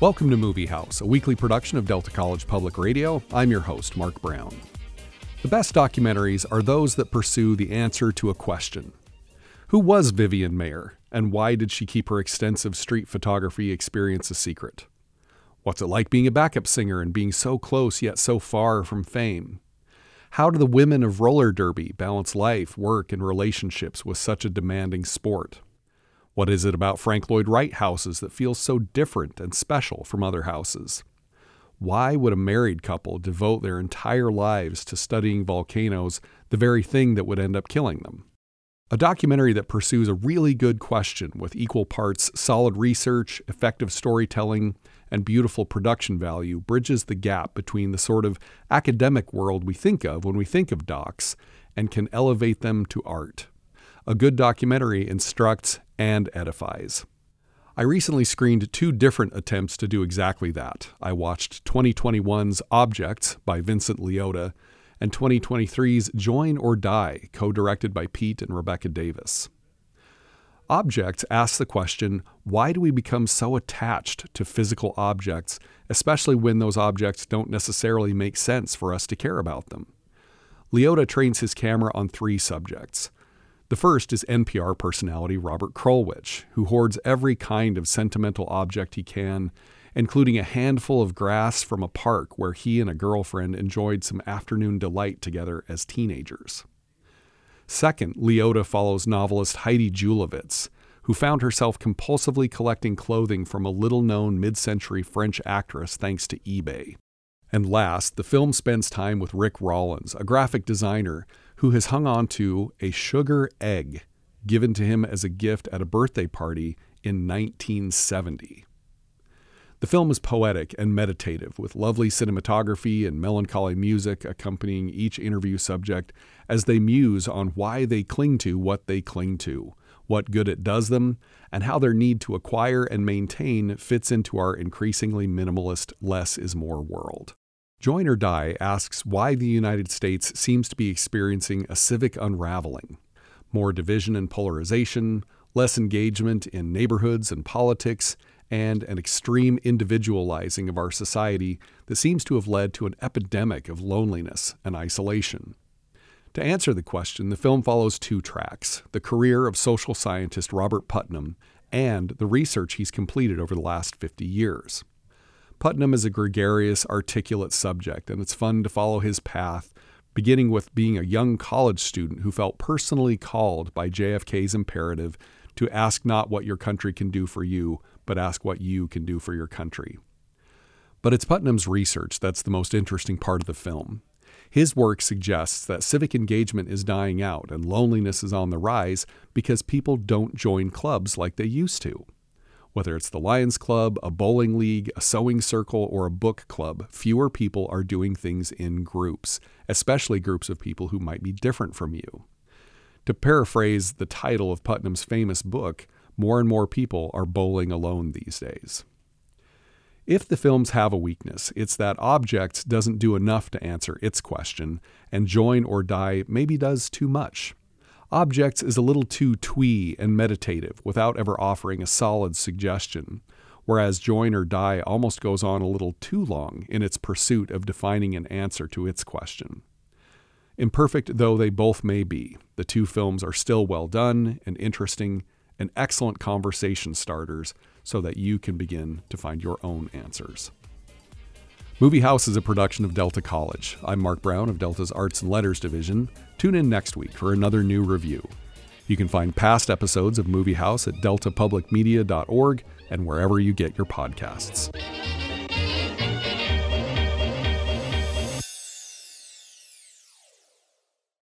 Welcome to Movie House, a weekly production of Delta College Public Radio. I'm your host, Mark Brown. The best documentaries are those that pursue the answer to a question Who was Vivian Maier, and why did she keep her extensive street photography experience a secret? What's it like being a backup singer and being so close yet so far from fame? How do the women of roller derby balance life, work, and relationships with such a demanding sport? What is it about Frank Lloyd Wright houses that feels so different and special from other houses? Why would a married couple devote their entire lives to studying volcanoes, the very thing that would end up killing them? A documentary that pursues a really good question with equal parts solid research, effective storytelling, and beautiful production value bridges the gap between the sort of academic world we think of when we think of docs and can elevate them to art. A good documentary instructs and edifies. I recently screened two different attempts to do exactly that. I watched 2021's Objects by Vincent Liotta and 2023's Join or Die, co directed by Pete and Rebecca Davis. Objects asks the question why do we become so attached to physical objects, especially when those objects don't necessarily make sense for us to care about them? Liotta trains his camera on three subjects the first is NPR personality Robert Krulwich, who hoards every kind of sentimental object he can, including a handful of grass from a park where he and a girlfriend enjoyed some afternoon delight together as teenagers. Second, Liotta follows novelist Heidi Julavits, who found herself compulsively collecting clothing from a little known mid century French actress thanks to eBay. And last, the film spends time with Rick Rollins, a graphic designer who has hung on to a sugar egg given to him as a gift at a birthday party in 1970. The film is poetic and meditative, with lovely cinematography and melancholy music accompanying each interview subject as they muse on why they cling to what they cling to, what good it does them, and how their need to acquire and maintain fits into our increasingly minimalist less is more world. Join or Die asks why the United States seems to be experiencing a civic unraveling. More division and polarization, less engagement in neighborhoods and politics, and an extreme individualizing of our society that seems to have led to an epidemic of loneliness and isolation. To answer the question, the film follows two tracks the career of social scientist Robert Putnam and the research he's completed over the last 50 years. Putnam is a gregarious, articulate subject, and it's fun to follow his path, beginning with being a young college student who felt personally called by JFK's imperative to ask not what your country can do for you, but ask what you can do for your country. But it's Putnam's research that's the most interesting part of the film. His work suggests that civic engagement is dying out and loneliness is on the rise because people don't join clubs like they used to. Whether it's the Lions Club, a bowling league, a sewing circle, or a book club, fewer people are doing things in groups, especially groups of people who might be different from you. To paraphrase the title of Putnam's famous book, more and more people are bowling alone these days. If the films have a weakness, it's that Objects doesn't do enough to answer its question, and Join or Die maybe does too much. Objects is a little too twee and meditative without ever offering a solid suggestion, whereas Join or Die almost goes on a little too long in its pursuit of defining an answer to its question. Imperfect though they both may be, the two films are still well done and interesting and excellent conversation starters so that you can begin to find your own answers. Movie House is a production of Delta College. I'm Mark Brown of Delta's Arts and Letters Division. Tune in next week for another new review. You can find past episodes of Movie House at deltapublicmedia.org and wherever you get your podcasts.